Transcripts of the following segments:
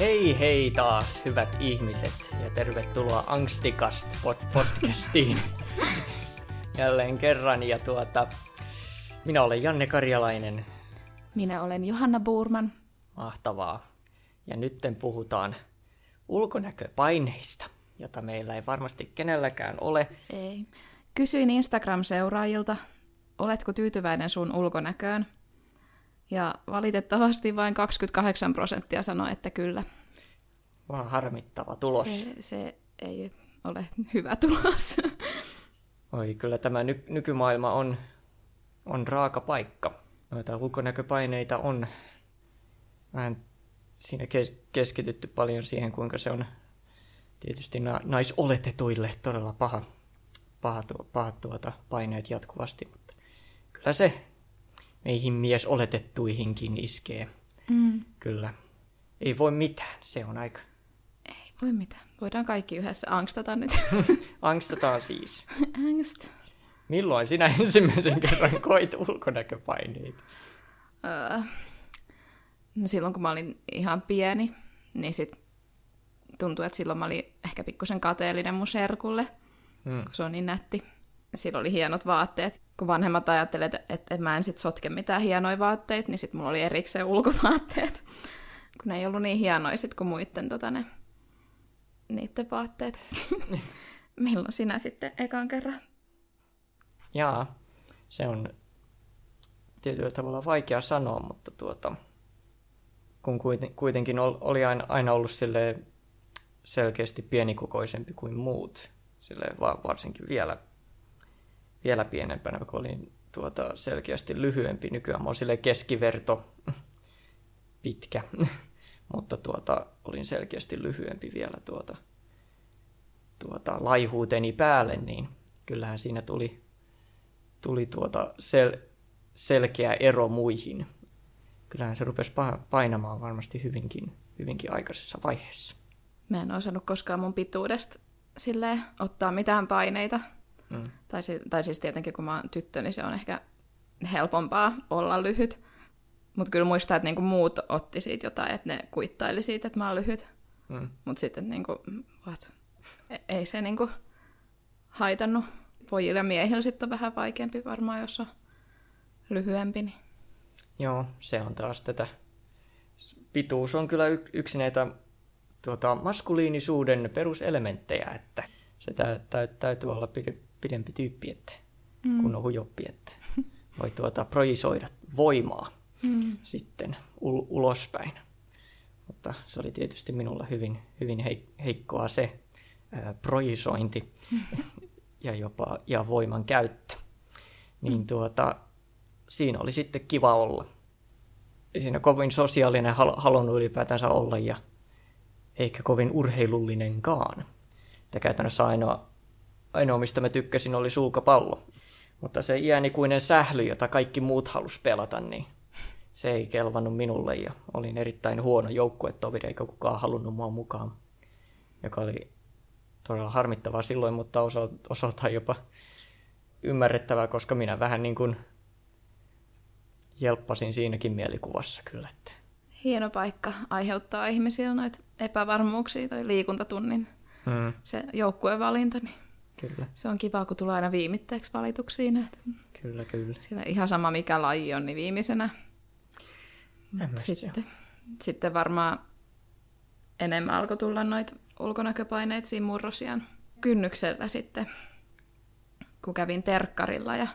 Hei hei taas, hyvät ihmiset, ja tervetuloa Angstikast pod- podcastiin jälleen kerran. Ja tuota, minä olen Janne Karjalainen. Minä olen Johanna Burman. Mahtavaa. Ja nytten puhutaan ulkonäköpaineista, jota meillä ei varmasti kenelläkään ole. Ei. Kysyin Instagram-seuraajilta, oletko tyytyväinen sun ulkonäköön? Ja valitettavasti vain 28 prosenttia sanoi, että kyllä. Vaan harmittava tulos. Se, se ei ole hyvä tulos. Oi, kyllä tämä ny- nykymaailma on, on raaka paikka. Noita ulkonäköpaineita on vähän siinä kes- keskitytty paljon siihen, kuinka se on tietysti na- naisoletetuille todella paha, paha, tu- pahat tuota paineet jatkuvasti. Mutta kyllä se meihin mies oletettuihinkin iskee. Mm. Kyllä. Ei voi mitään, se on aika. Voi mitään. Voidaan kaikki yhdessä angstata nyt. Angstataan siis. Angst. Milloin sinä ensimmäisen kerran koit ulkonäköpaineita? Öö, no silloin kun mä olin ihan pieni, niin sit tuntui, että silloin mä olin ehkä pikkusen kateellinen mun serkulle, Hmm. kun se on niin nätti. Sillä oli hienot vaatteet. Kun vanhemmat ajattelivat, että, että mä en sit sotke mitään hienoja vaatteita, niin sit mulla oli erikseen ulkovaatteet. Kun ne ei ollut niin hienoja sit kuin muiden tota, ne, niiden vaatteet. Milloin sinä sitten ekan kerran? Jaa, se on tietyllä tavalla vaikea sanoa, mutta tuota, kun kuiten- kuitenkin ol- oli aina, ollut sille selkeästi pienikokoisempi kuin muut, sille va- varsinkin vielä, vielä pienempänä, kun olin tuota, selkeästi lyhyempi. Nykyään mä oon sille keskiverto pitkä, mutta tuota, olin selkeästi lyhyempi vielä tuota, tuota, laihuuteni päälle, niin kyllähän siinä tuli, tuli tuota sel, selkeä ero muihin. Kyllähän se rupesi pa- painamaan varmasti hyvinkin, hyvinkin aikaisessa vaiheessa. Mä en osannut koskaan mun pituudesta silleen ottaa mitään paineita. Mm. Tai, tai siis tietenkin kun mä oon tyttö, niin se on ehkä helpompaa olla lyhyt. Mutta kyllä muistaa, että niinku muut otti siitä jotain, että ne kuittaili siitä, että mä oon lyhyt. Mm. Mutta sitten niinku, what? E- ei se niinku haitannut. Pojille ja miehillä sitten on vähän vaikeampi varmaan, jos on lyhyempi. Niin. Joo, se on taas tätä. Pituus on kyllä yksi näitä tuota, maskuliinisuuden peruselementtejä, että se tä- tä- täytyy olla pide- pidempi tyyppi, että mm. kun on hujoppi, että voi tuota, projisoida voimaa Mm. sitten ul- ulospäin. Mutta se oli tietysti minulla hyvin, hyvin heik- heikkoa se ää, projisointi ja jopa ja voiman käyttö. Niin tuota, siinä oli sitten kiva olla. Ei siinä kovin sosiaalinen hal- halunnut ylipäätänsä olla ja eikä kovin urheilullinenkaan. Että käytännössä ainoa, ainoa, mistä mä tykkäsin, oli sulkapallo. Mutta se iänikuinen sähly, jota kaikki muut halus pelata, niin se ei kelvannut minulle ja olin erittäin huono joukkuetoveri, eikä kukaan halunnut mua mukaan. Joka oli todella harmittavaa silloin, mutta osa- osaltaan jopa ymmärrettävää, koska minä vähän niin kuin jelppasin siinäkin mielikuvassa kyllä. Että Hieno paikka aiheuttaa ihmisillä noita epävarmuuksia toi liikuntatunnin mm, se joukkueen valinta, niin kyllä, se on kiva, kun tulee aina viimitteeksi valituksiin. Kyllä, kyllä. siellä ihan sama mikä laji on, niin viimeisenä. Tämmöistä Sitten, sitten varmaan enemmän alkoi tulla noita ulkonäköpaineita siinä murrosian kynnyksellä sitten, kun kävin terkkarilla ja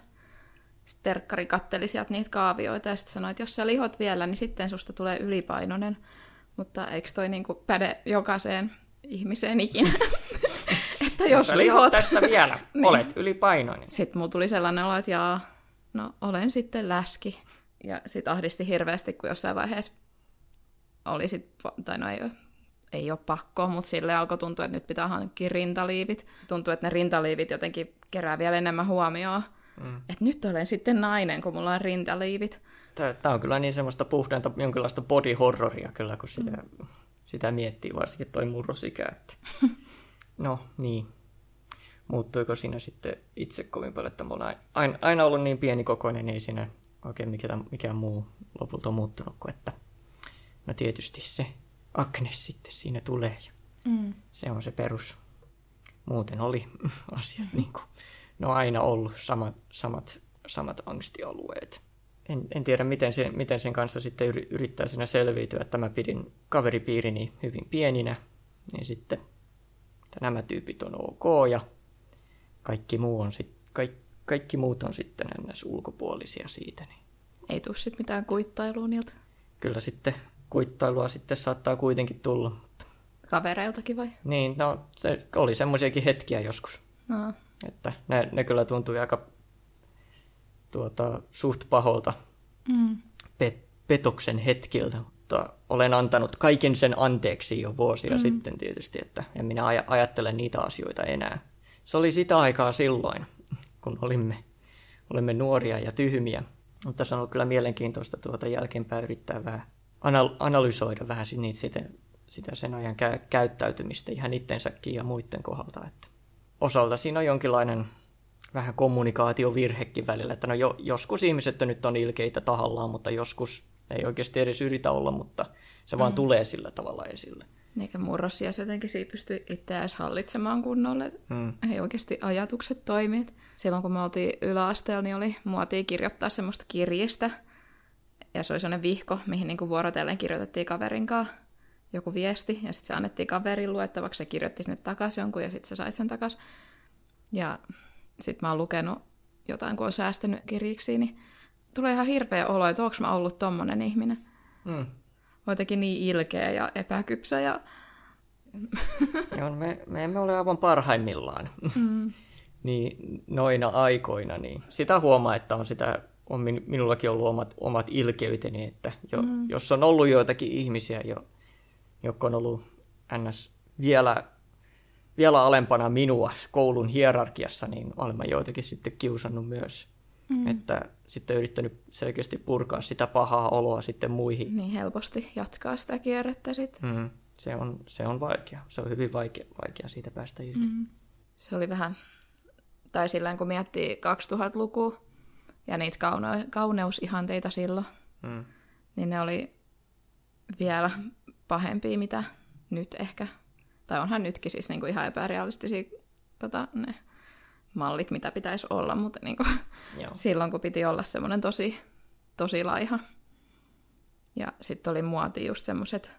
sitten terkkari katteli sieltä niitä kaavioita ja sitten sanoi, että jos sä lihot vielä, niin sitten susta tulee ylipainoinen. Mutta eikö toi niinku päde jokaiseen ihmiseen ikinä? että jos Sä lihot lihot, tästä vielä, Niin. olet ylipainoinen. sitten mulla tuli sellainen olo, että jaa, no olen sitten läski. Ja sitten ahdisti hirveästi, kun jossain vaiheessa oli sit, tai no ei ole, ei ole pakko, mutta sille alkoi tuntua, että nyt pitää hankkia rintaliivit. Tuntuu, että ne rintaliivit jotenkin kerää vielä enemmän huomioon. Mm. Että nyt olen sitten nainen, kun mulla on rintaliivit. Tämä on kyllä niin semmoista puhdainta jonkinlaista body horroria kyllä, kun sitä, mm. sitä miettii, varsinkin toi murrosikä. Että... No niin. Muuttuiko siinä sitten itse kovin paljon, että mulla on aina, aina ollut niin pieni kokoinen, niin ei siinä oikein mikään, mikään muu lopulta muuttunut kuin, että no tietysti se Agnes sitten siinä tulee. Ja Mm. se on se perus. Muuten oli asiat niin kuin, ne on aina ollut samat, samat, samat angstialueet. En, en tiedä, miten, se, miten sen kanssa sitten yri- yrittää siinä selviytyä. Että mä pidin kaveripiirini hyvin pieninä, niin sitten että nämä tyypit on ok ja kaikki, muu on sit, kaik, kaikki muut on sitten ns. ulkopuolisia siitä. Niin Ei tuu sit mitään kuittailua niiltä kyllä sitten kuittailua sitten saattaa kuitenkin tulla. kavereiltakin vai? Niin, no se oli semmoisiakin hetkiä joskus. No. Että ne, ne kyllä tuntui aika tuota, suht paholta Mm. pet, petoksen hetkiltä, mutta olen antanut kaiken sen anteeksi jo vuosia mm. sitten tietysti, että en minä aj- ajattele niitä asioita enää. Se oli sitä aikaa silloin, kun olimme, olimme nuoria ja tyhmiä, mutta se on ollut kyllä mielenkiintoista tuota jälkeenpäin yrittää vähän anal- analysoida vähän niitä sitä, sitä sen ajan kä- käyttäytymistä ihan itsensäkin ja muiden kohdalta, että osalta siinä on jonkinlainen vähän kommunikaatiovirhekin välillä, että no jo, joskus ihmiset nyt on ilkeitä tahallaan, mutta joskus ei oikeasti edes yritä olla, mutta se vaan tulee sillä tavalla esille. Eikä murrosias jotenkin siitä pysty itse edes hallitsemaan kunnolla. Mm. Ei oikeasti ajatukset toimi. Silloin kun me oltiin yläasteella, niin oli muotia kirjoittaa semmoista kirjistä. Ja se oli sellainen vihko, mihin niinku vuorotellen kirjoitettiin kaverin kanssa joku viesti. Ja sitten se annettiin kaverin luettavaksi, se kirjoitti sinne takaisin jonkun ja sitten se sai sen takaisin. Ja sitten mä oon lukenut jotain, kun on säästänyt kirjiksi, niin tulee ihan hirveä olo, että onko mä ollut tommonen ihminen. Mm. Oon jotenkin niin ilkeä ja epäkypsä ja Joo, me, me emme ole aivan parhaimmillaan. mm, niin noina aikoina, niin sitä huomaa, että on sitä, on min, minullakin ollut omat, omat ilkeyteni, että jo, mm. jos on ollut joitakin ihmisiä, jo, jotka on ollut ns. vielä, vielä alempana minua koulun hierarkiassa, niin olen mä joitakin sitten kiusannut myös. Mm. Että sitten yrittänyt selkeästi purkaa sitä pahaa oloa sitten muihin. niin helposti jatkaa sitä kierrettä sitten. Mm. Se, on, se on vaikea. Se on hyvin vaikea, vaikea siitä päästä irti. Mm. Se oli vähän, tai sillä kun miettii 2000-lukua ja niitä kaune- kauneusihanteita silloin, Mm. niin ne oli vielä pahempia, mitä nyt ehkä. Tai onhan nytkin siis niinku ihan epärealistisia tota, ne mallit, mitä pitäisi olla, mutta niinku, Joo. silloin kun piti olla semmoinen tosi, tosi laiha. Ja sitten oli muoti just semmoiset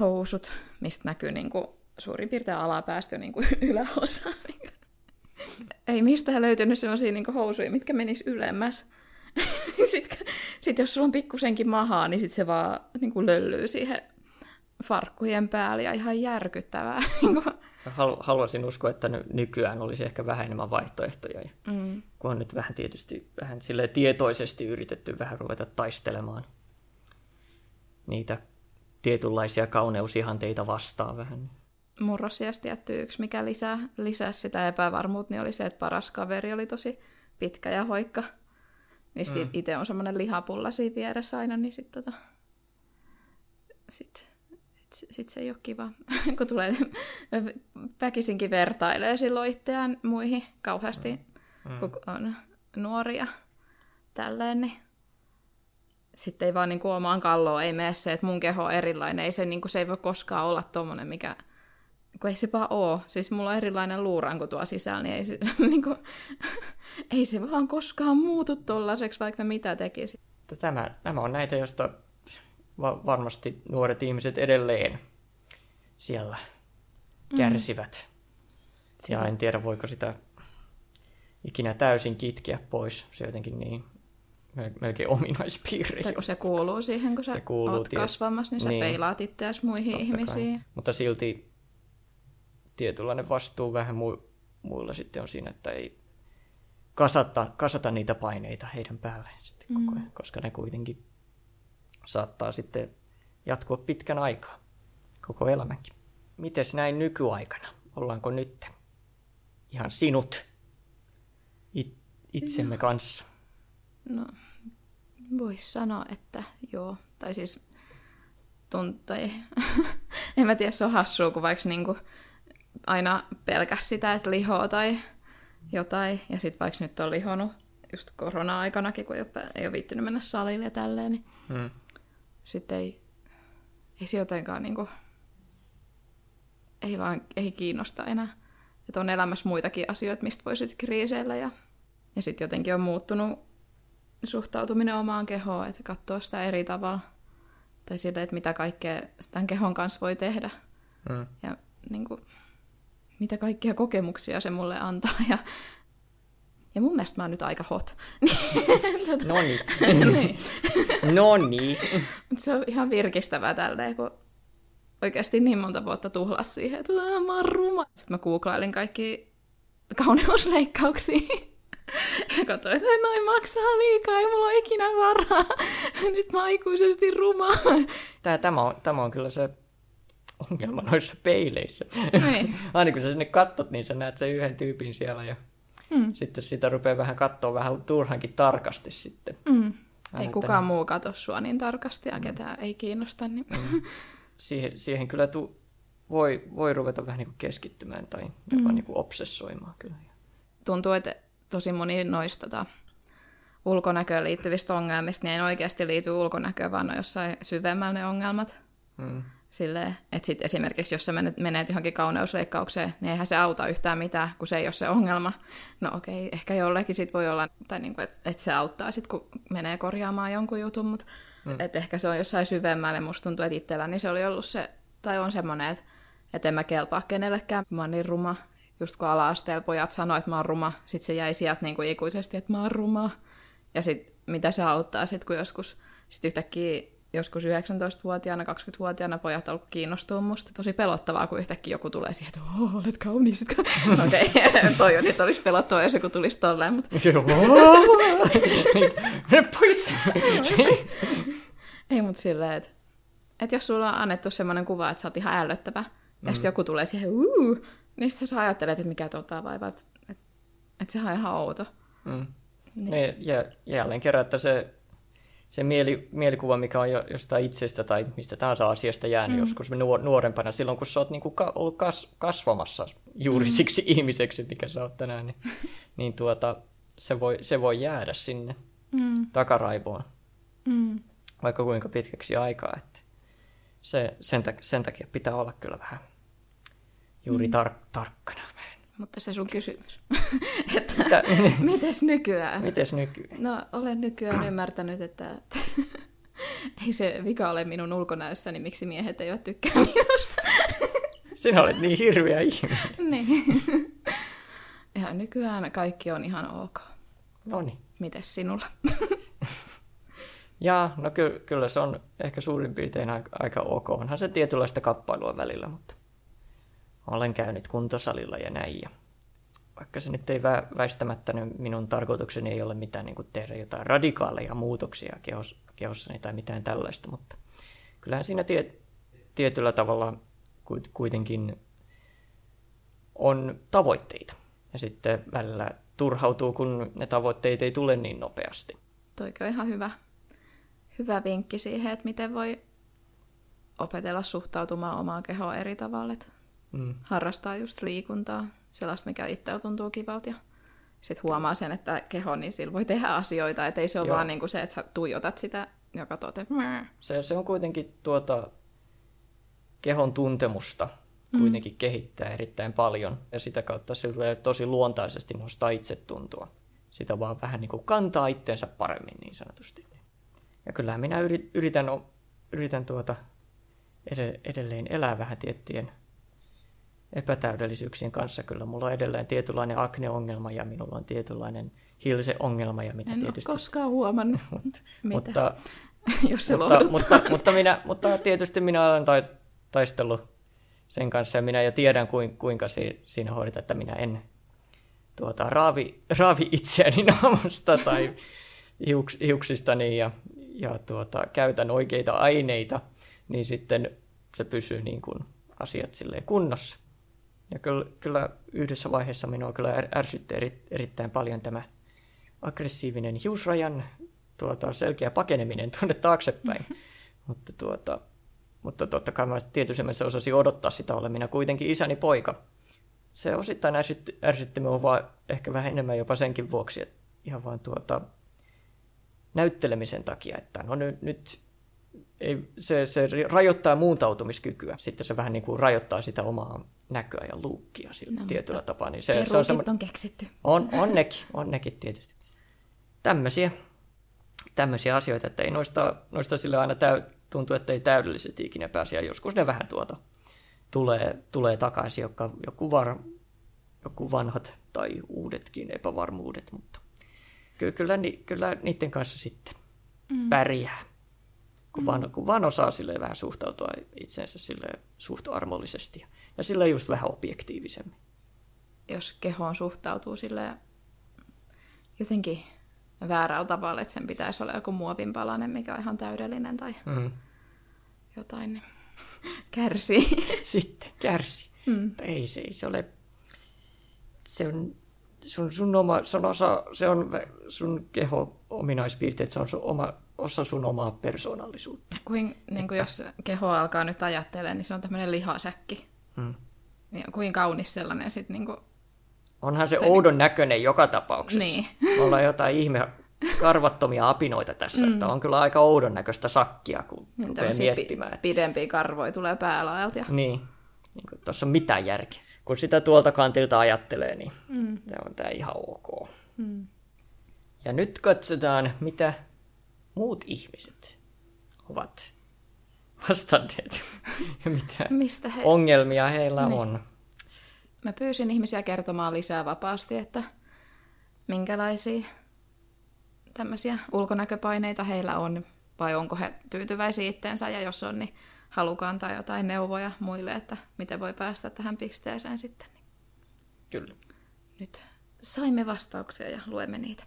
housut, mistä näkyy niinku suurin piirtein alapäästö niinku yläosa. Ei mistään löytynyt semmoisia niinku housuja, mitkä menis ylemmäs. sitten sit jos sulla on pikkusenkin mahaa, niin sit se vaan niinku löllyy siihen farkkujen päälle ja ihan järkyttävää. Niinku, Hal- haluaisin uskoa, että ny- nykyään olisi ehkä vähän enemmän vaihtoehtoja. Ja mm, kun on nyt vähän tietysti vähän silleen tietoisesti yritetty vähän ruveta taistelemaan niitä tietynlaisia kauneusihanteita vastaan vähän. murrosias tietty yksi, mikä lisää, lisää sitä epävarmuutta, niin oli se, että paras kaveri oli tosi pitkä ja hoikka. Niin mm. itse on semmoinen lihapulla siinä vieressä aina, niin sitten tota, sit, sit, sit se ei ole kiva, kun tulee väkisinkin vertailee silloin itseään muihin kauheasti, mm. kun on nuoria tälleen, niin sitten ei vaan niin kuin omaan kalloon ei mene se, että mun keho on erilainen. Ei se, niin kuin, se ei voi koskaan olla tommonen, mikä... Kun ei se vaan oo. Siis mulla on erilainen luuranko tuo sisällä, niin ei se, niin kuin, ei se vaan koskaan muutu tollaiseksi, vaikka mitä tekisin. Että Tämä, nämä on näitä, joista va- varmasti nuoret ihmiset edelleen siellä kärsivät. Ja en tiedä, voiko sitä ikinä täysin kitkeä pois. Se on jotenkin niin mel- melkein ominaispiirre. Tai kun se kuuluu siihen, kun sä Se kuuluu oot ties- kasvamassa, niin sä niin. peilaat itseäsi muihin Totta ihmisiin. Kai. Mutta silti tietynlainen vastuu vähän mu- muilla sitten on siinä, että ei kasata, kasata niitä paineita heidän päälleen sitten koko ajan, koska ne kuitenkin saattaa sitten jatkua pitkän aikaa, koko elämänkin. Mites näin nykyaikana? Ollaanko nyt ihan sinut it- itsemme kanssa? No, voisi sanoa, että joo. Tai siis tuntuu, en mä tiedä, se on hassua, kun vaikka niinku aina pelkäs sitä, että lihoo tai jotain. Ja sitten vaikka nyt on lihonut just korona-aikanakin, kun ei ole, ei ole viittynyt mennä salille ja tälleen, niin Hmm. Sitten ei, ei se jotenkaan niinku, ei vaan ei kiinnosta enää. Että on elämässä muitakin asioita, mistä voisit kriiseillä ja, ja sitten jotenkin on muuttunut suhtautuminen omaan kehoon, että katsoo sitä eri tavalla. Tai sille, että mitä kaikkea tämän kehon kanssa voi tehdä. Mm. Ja niin kuin, mitä kaikkia kokemuksia se mulle antaa. Ja, ja mun mielestä mä oon nyt aika hot. no niin. no niin. Se on ihan virkistävää tälleen, kun oikeasti niin monta vuotta tuhlas siihen, että mä oon ruma. Sitten mä googlailin kaikki kauneusleikkauksia. Ja katsoin, että noin maksaa liikaa, ei mulla ole ikinä varaa. Nyt mä aikuisesti ruma. Tämä, tämä, on, tämä on kyllä se ongelma noissa peileissä. Niin. Aina kun sä sinne katsot, niin sä näet sen yhden tyypin siellä ja mm. sitten sitä rupeaa vähän katsoa vähän turhankin tarkasti sitten. Mm. Ei kukaan muu katso sua niin tarkasti ja mm. ketään ei kiinnosta. Niin... Mm. Siihen, siihen kyllä tu, voi, voi ruveta vähän niin kuin keskittymään tai jopa mm. niin kuin obsessoimaan kyllä. Tuntuu, että tosi moni noista tota, ulkonäköön liittyvistä ongelmista, niin ei oikeasti liity ulkonäköön, vaan on jossain syvemmällä ne ongelmat. Mm. Silleen, että sitten esimerkiksi, jos sä menet, menet johonkin kauneusleikkaukseen, niin eihän se auta yhtään mitään, kun se ei ole se ongelma. No okei, ehkä jollekin sit voi olla, tai niinku, että et se auttaa sitten, kun menee korjaamaan jonkun jutun, mutta mm. et ehkä se on jossain syvemmälle. Musta tuntuu, että itselläni niin se oli ollut se, tai on semmoinen, että et en mä kelpaa kenellekään. Mä oon niin ruma, just kun ala-asteella pojat sanoivat, että mä oon ruma, sitten se jäi sieltä niinku ikuisesti, että mä oon ruma. Ja sitten mitä se auttaa sitten, kun joskus sit yhtäkkiä joskus 19-vuotiaana, 20-vuotiaana pojat alkoi kiinnostua musta. Tosi pelottavaa, kun yhtäkkiä joku tulee siihen, että oh, olet kaunis. Okei, okay. toi on nyt olisi pelottavaa, jos joku tulisi tolleen, mutta... Mene pois! Ei, mutta silleen, että, että jos sulla on annettu semmoinen kuva, että sä oot ihan ällöttävä, mm. ja sitten joku tulee siihen, uu, niin sitten sä ajattelet, että mikä tuottaa vaivaa, että, että, että sehän on ihan outo. Mm. Niin. niin ja jälleen kerran, että se se mieli, mielikuva, mikä on jo, jostain itsestä tai mistä tahansa asiasta jäänyt mm. joskus nuor, nuorempana, silloin kun sä oot niinku ka, ollut kas, kasvamassa juuri mm. siksi ihmiseksi, mikä sä oot tänään, niin, niin tuota, se, voi, se voi jäädä sinne mm. takaraivoon, mm. vaikka kuinka pitkäksi aikaa. Että se, sen, sen takia pitää olla kyllä vähän juuri mm. tar, tarkkana. Mutta se sun kysymys. että Mitä? mites nykyään? Mites nykyään? No, olen nykyään ymmärtänyt, että ei se vika ole minun ulkonäössäni, niin miksi miehet eivät tykkää minusta. Sinä olet niin hirveä ihminen. niin. Ja nykyään kaikki on ihan ok. No niin. Mites sinulla? Jaa, no ky- kyllä se on ehkä suurin piirtein aika, aika ok. Onhan se tietynlaista kappailua välillä, mutta olen käynyt kuntosalilla ja näin. Ja vaikka se nyt ei vä- väistämättä, niin minun tarkoitukseni ei ole mitään niin kuin tehdä jotain radikaaleja muutoksia kehos, kehossani tai mitään tällaista, mutta kyllähän siinä tie- tietyllä tavalla kuitenkin on tavoitteita. Ja sitten välillä turhautuu, kun ne tavoitteet ei tule niin nopeasti. Toikin on ihan hyvä, hyvä vinkki siihen, että miten voi opetella suhtautumaan omaan kehoon eri tavalla. Että mm. harrastaa just liikuntaa, sellaista, mikä itsellä tuntuu kivalta. Ja sitten huomaa sen, että keho, niin sillä voi tehdä asioita, että ei se ole Joo. vaan niin kuin se, että sä tuijotat sitä ja katsot, että... Se, se on kuitenkin tuota kehon tuntemusta mm. kuitenkin mm. kehittää erittäin paljon, ja sitä kautta se tosi luontaisesti nostaa itsetuntoa. Sitä vaan vähän niin kuin kantaa itteensä paremmin niin sanotusti. Ja kyllähän minä yritän, yritän tuota edelleen elää vähän tiettyjen epätäydellisyyksien kanssa kyllä. Mulla on edelleen tietynlainen akneongelma ja minulla on tietynlainen hilseongelma. Ja mitä en tietysti... ole koskaan huomannut. Mutta, mutta, Jos se mutta, mutta, mutta, minä, mutta tietysti minä olen taistellut sen kanssa ja minä jo tiedän kuinka siinä hoidetaan, että minä en tuota, raavi, raavi itseäni naamasta tai hiuks, hiuksistani ja, ja tuota, käytän oikeita aineita, niin sitten se pysyy niin kuin asiat silleen kunnossa. Ja kyllä, kyllä yhdessä vaiheessa minua kyllä ärsytti eri, erittäin paljon tämä aggressiivinen hiusrajan tuota, selkeä pakeneminen tuonne taaksepäin. Mm-hmm. mutta, tuota, mutta totta kai mä tietysti osasin odottaa sitä olla minä kuitenkin isäni poika. Se osittain ärsytti, ärsytti minua vaan ehkä vähän enemmän jopa senkin vuoksi, että ihan vaan tuota, näyttelemisen takia, että no nyt, nyt ei, se, se rajoittaa muuntautumiskykyä. Sitten se vähän niin kuin rajoittaa sitä omaa näköä ja luukkia sillä no, tietyllä tapaa. Niin se, se on, semmo... on keksitty. On, on, nekin, on nekin tietysti. Tämmöisiä, tämmöisiä asioita, että ei noista, noista sille aina täy, tuntuu, että ei täydellisesti ikinä pääse. Ja joskus ne vähän tuota tulee, tulee takaisin, joku, joku, var, joku vanhat tai uudetkin epävarmuudet, mutta kyllä, kyllä, kyllä niiden kanssa sitten mm. pärjää kun, mm. vaan, kun vaan osaa sille vähän suhtautua itsensä sille suht armollisesti ja sille just vähän objektiivisemmin. Jos kehoon suhtautuu sille jotenkin väärällä tavalla, että sen pitäisi olla joku muovinpalanen, mikä on ihan täydellinen tai mm. jotain, niin kärsii. Sitten kärsii. Mm. Ei se, ei se ole, se on sun, sun oma, se on osa, se on sun keho ominaispiirteet, se on sun oma, osa sun omaa persoonallisuutta. Kuin, niin kuin jos keho alkaa nyt ajattelemaan, niin se on tämmöinen lihasäkki. Hmm. Niin, kuin kaunis sellainen sitten niin kuin... Onhan se oudon niin... näköinen joka tapauksessa. Niin. Ollaan jotain ihme karvattomia apinoita tässä, mm. että on kyllä aika oudon näköistä sakkia, kun niin, rupeaa miettimään. Että... Pidempiä karvoja tulee päälaelta. Ja... Niin, niin tuossa on mitään järkeä. Kun sitä tuolta kantilta ajattelee, niin mm. tämä on tämä ihan ok. Mm. Ja nyt katsotaan, mitä muut ihmiset ovat vastanneet ja mitä Mistä he... ongelmia heillä niin. on. Mä pyysin ihmisiä kertomaan lisää vapaasti, että minkälaisia tämmöisiä ulkonäköpaineita heillä on, vai onko he tyytyväisiä itteensä, ja jos on, niin halukaan antaa jotain neuvoja muille, että miten voi päästä tähän pisteeseen sitten. Kyllä. Nyt saimme vastauksia ja luemme niitä.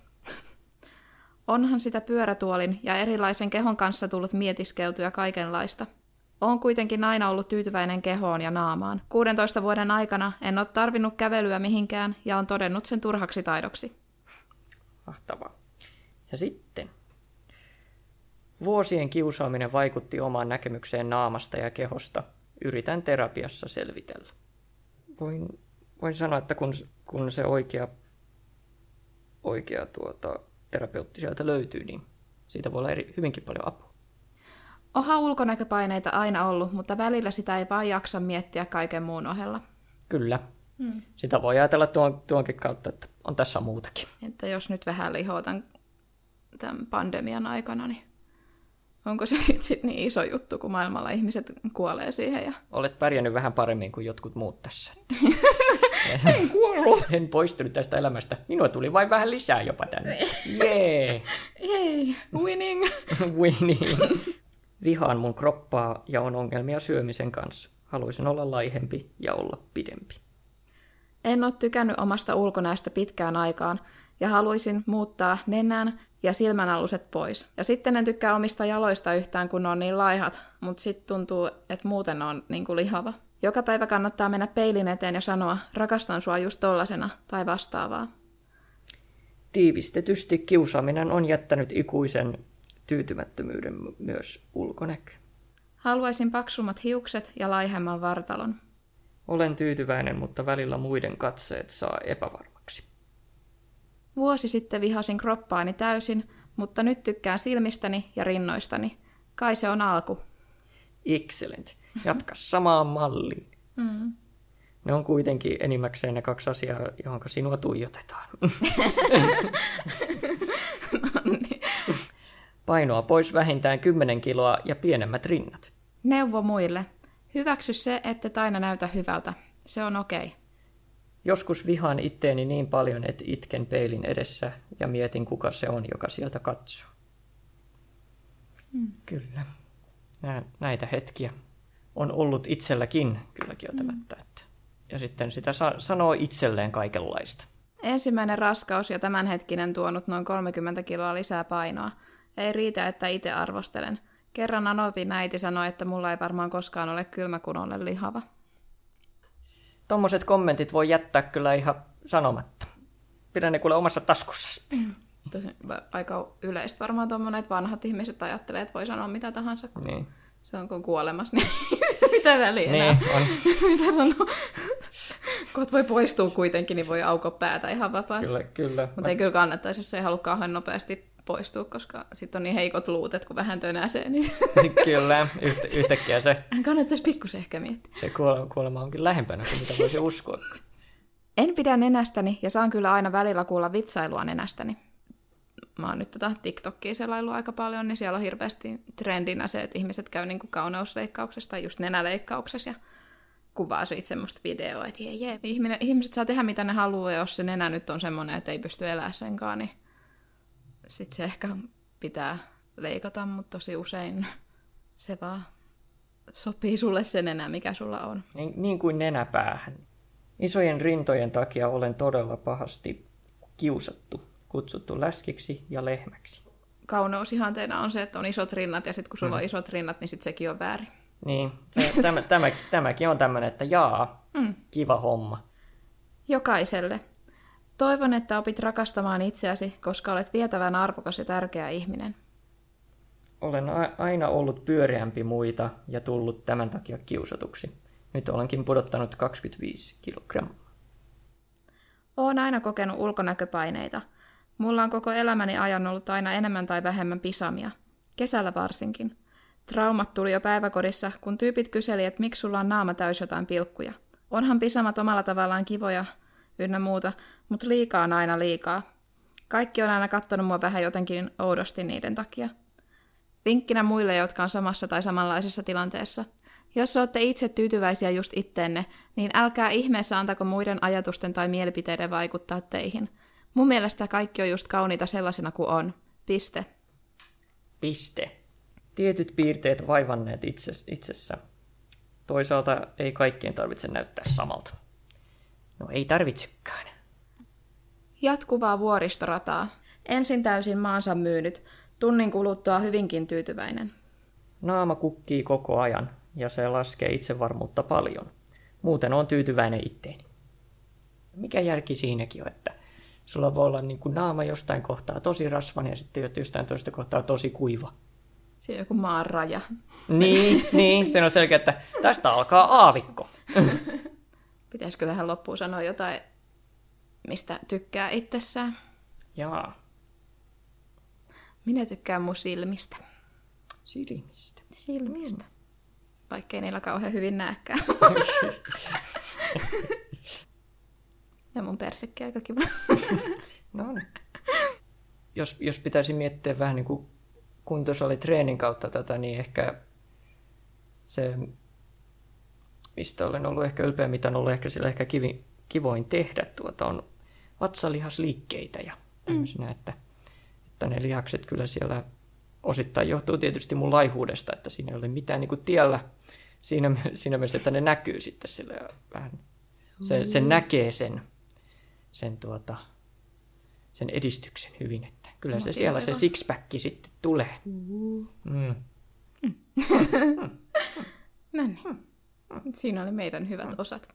Onhan sitä pyörätuolin ja erilaisen kehon kanssa tullut mietiskeltyä kaikenlaista. Olen kuitenkin aina ollut tyytyväinen kehoon ja naamaan. 16 vuoden aikana en ole tarvinnut kävelyä mihinkään ja on todennut sen turhaksi taidoksi. Mahtavaa. Ja sitten. Vuosien kiusaaminen vaikutti omaan näkemykseen naamasta ja kehosta. Yritän terapiassa selvitellä. Voin, voin sanoa, että kun, kun se oikea, oikea tuota, terapeutti sieltä löytyy, niin siitä voi olla eri, hyvinkin paljon apua. Oha ulkonäköpaineita aina ollut, mutta välillä sitä ei vaan jaksa miettiä kaiken muun ohella. Kyllä. Hmm. Sitä voi ajatella tuon, tuonkin kautta, että on tässä muutakin. Että jos nyt vähän lihotan tämän pandemian aikana, niin onko se nyt sitten niin iso juttu, kun maailmalla ihmiset kuolee siihen? Ja... Olet pärjännyt vähän paremmin kuin jotkut muut tässä. en kuollut. En poistunut tästä elämästä. Minua tuli vain vähän lisää jopa tänne. Jee! Jei, winning! winning. Vihaan mun kroppaa ja on ongelmia syömisen kanssa. Haluaisin olla laihempi ja olla pidempi. En ole tykännyt omasta ulkonäöstä pitkään aikaan ja haluaisin muuttaa nenän ja silmänaluset pois. Ja sitten en tykkää omista jaloista yhtään, kun on niin laihat, mutta sitten tuntuu, että muuten on niin kuin lihava. Joka päivä kannattaa mennä peilin eteen ja sanoa, rakastan sua just tollasena tai vastaavaa. Tiivistetysti kiusaaminen on jättänyt ikuisen tyytymättömyyden myös ulkonäkö. Haluaisin paksummat hiukset ja laihemman vartalon. Olen tyytyväinen, mutta välillä muiden katseet saa epävarmaksi. Vuosi sitten vihasin kroppaani täysin, mutta nyt tykkään silmistäni ja rinnoistani. Kai se on alku. Excellent. Jatka samaan malliin. Mm. Ne on kuitenkin enimmäkseen ne kaksi asiaa, johon sinua tuijotetaan. no niin. Painoa pois vähintään 10 kiloa ja pienemmät rinnat. Neuvo muille. Hyväksy se, että aina näytä hyvältä. Se on okei. Okay. Joskus vihaan itteeni niin paljon, että itken peilin edessä ja mietin, kuka se on, joka sieltä katsoo. Mm. Kyllä. Näitä hetkiä on ollut itselläkin kyllä kieltämättä. Mm. Että. Ja sitten sitä sa- sanoo itselleen kaikenlaista. Ensimmäinen raskaus ja tämänhetkinen tuonut noin 30 kiloa lisää painoa. Ei riitä, että itse arvostelen. Kerran Anopin äiti sanoi, että mulla ei varmaan koskaan ole kylmä, kun olen lihava. Tuommoiset kommentit voi jättää kyllä ihan sanomatta. Pidän ne kuule omassa taskussa. Mm. Tosi, aika yleistä varmaan tuommoinen, että vanhat ihmiset ajattelee, että voi sanoa mitä tahansa, kun niin. se on kun kuolemassa, niin mitä väliä niin, on. mitä sanoo? Kohta voi poistua kuitenkin, niin voi aukoa päätä ihan vapaasti. Kyllä, kyllä. Mutta ei kyllä kannattaisi, jos ei halua kauhean nopeasti poistua, koska sitten on niin heikot luut, että kun vähän tönäsee, niin Kyllä, yhtä, yhtäkkiä se, kannattaisi pikkusen ehkä miettiä. se kuolema, kuolema onkin lähempänä kuin mitä voisi uskoa. En pidä nenästäni ja saan kyllä aina välillä kuulla vitsailua nenästäni. Mä oon nyt tota TikTokia selaillut aika paljon, niin siellä on hirveästi trendinä se, että ihmiset käy niinku kauneusleikkauksessa tai just nenäleikkauksessa ja kuvaa siitä semmoista videoa, että jee, jee, ihminen, ihmiset saa tehdä mitä ne haluaa, ja jos se nenä nyt on semmoinen, että ei pysty elämään senkaan, niin sitten se ehkä pitää leikata, mutta tosi usein se vaan sopii sulle se nenä, mikä sulla on. Niin, niin kuin nenäpäähän. Isojen rintojen takia olen todella pahasti kiusattu, kutsuttu läskiksi ja lehmäksi. Kauneusihanteena on se, että on isot rinnat, ja sitten kun sulla mm. on isot rinnat, niin sitten sekin on väärin. Niin, se, tämä, tämä, tämäkin on tämmöinen, että jaa, mm. kiva homma. Jokaiselle. Toivon, että opit rakastamaan itseäsi, koska olet vietävän arvokas ja tärkeä ihminen. Olen a- aina ollut pyöreämpi muita ja tullut tämän takia kiusatuksi. Nyt olenkin pudottanut 25 kilogrammaa. Oon aina kokenut ulkonäköpaineita. Mulla on koko elämäni ajan ollut aina enemmän tai vähemmän pisamia. Kesällä varsinkin. Traumat tuli jo päiväkodissa, kun tyypit kyseli, että miksi sulla on naama täys jotain pilkkuja. Onhan pisamat omalla tavallaan kivoja ynnä muuta, mutta liikaa on aina liikaa. Kaikki on aina kattonut mua vähän jotenkin oudosti niiden takia. Vinkkinä muille, jotka on samassa tai samanlaisessa tilanteessa. Jos olette itse tyytyväisiä just itteenne, niin älkää ihmeessä antako muiden ajatusten tai mielipiteiden vaikuttaa teihin. Mun mielestä kaikki on just kauniita sellaisena kuin on. Piste. Piste. Tietyt piirteet vaivanneet itse, itsessä. Toisaalta ei kaikkien tarvitse näyttää samalta. No ei tarvitsekaan. Jatkuvaa vuoristorataa. Ensin täysin maansa myynyt, tunnin kuluttua hyvinkin tyytyväinen. Naama kukkii koko ajan ja se laskee itsevarmuutta paljon. Muuten on tyytyväinen itteeni. Mikä järki siinäkin on, että sulla voi olla niin kuin naama jostain kohtaa tosi rasvan ja sitten jostain toista kohtaa tosi kuiva. Se on joku maan raja. Niin, niin, se on selkeä, että tästä alkaa aavikko. Pitäisikö tähän loppuun sanoa jotain, mistä tykkää itsessään? Jaa, Minä tykkään mun silmistä. silmistä. Silmistä. Vaikkei niillä kauhean hyvin näekään. ja mun persekki aika kiva. No niin. Jos, jos pitäisi miettiä vähän niin kuin kuntosalitreenin kautta tätä, niin ehkä se, mistä olen ollut ehkä ylpeä, mitä on ollut ehkä sillä ehkä kivi, kivoin tehdä, tuota on vatsalihasliikkeitä ja tämmöisenä, mm. että, että ne lihakset kyllä siellä osittain johtuu tietysti mun laihuudesta, että siinä ei ole mitään niin kuin tiellä siinä, siinä mielessä, että ne näkyy sitten sillä vähän, se, se näkee sen, sen, tuota, sen edistyksen hyvin, että kyllä se siellä se sixpack sitten tulee. Mm. No niin. Siinä oli meidän hyvät osat.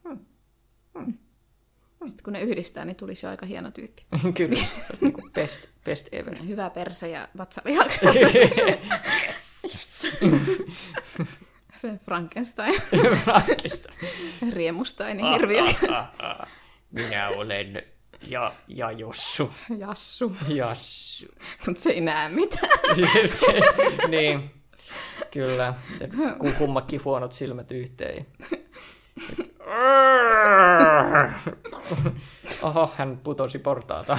Sitten kun ne yhdistää, niin tulisi jo aika hieno tyyppi. kyllä, se on niin best, best ever. Hyvä perse ja vatsalihakset. Se Frankenstein. Frankenstein. Riemustainen hirviö. Minä olen ja, ja Jossu. Jassu. Jassu. Mutta se ei näe mitään. se, niin, kyllä. Ne ku- kummakin huonot silmät yhteen. Oho, hän putosi portaata.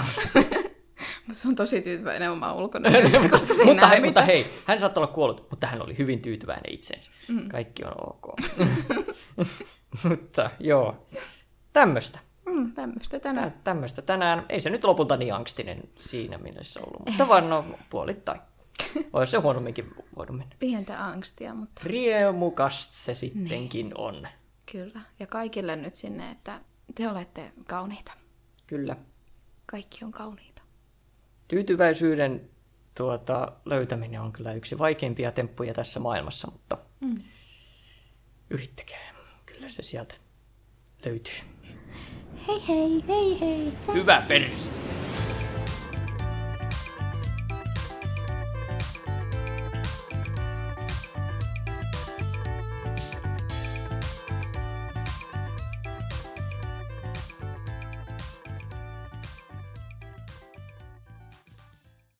Se on tosi tyytyväinen omaan ulkonäköön, koska se ei mutta, hei, mutta hei, hän saattoi olla kuollut, mutta hän oli hyvin tyytyväinen itseensä. Mm. Kaikki on ok. mutta joo, tämmöistä. Mm, tämmöistä tänään. Tä, tämmöistä tänään. Ei se nyt lopulta niin angstinen siinä mielessä ollut, mutta vaan no puolittain. Olisi se huonomminkin voinut mennä. Pientä angstia, mutta Riemukast se sittenkin on. kyllä. Ja kaikille nyt sinne, että te olette kauniita. Kyllä. Kaikki on kauniita. Tyytyväisyyden tuota, löytäminen on kyllä yksi vaikeimpia temppuja tässä maailmassa, mutta mm. yrittäkää. Kyllä se sieltä löytyy. Hei hei, hei hei. Hyvä perus!